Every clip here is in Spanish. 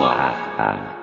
Swaha.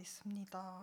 있습니다.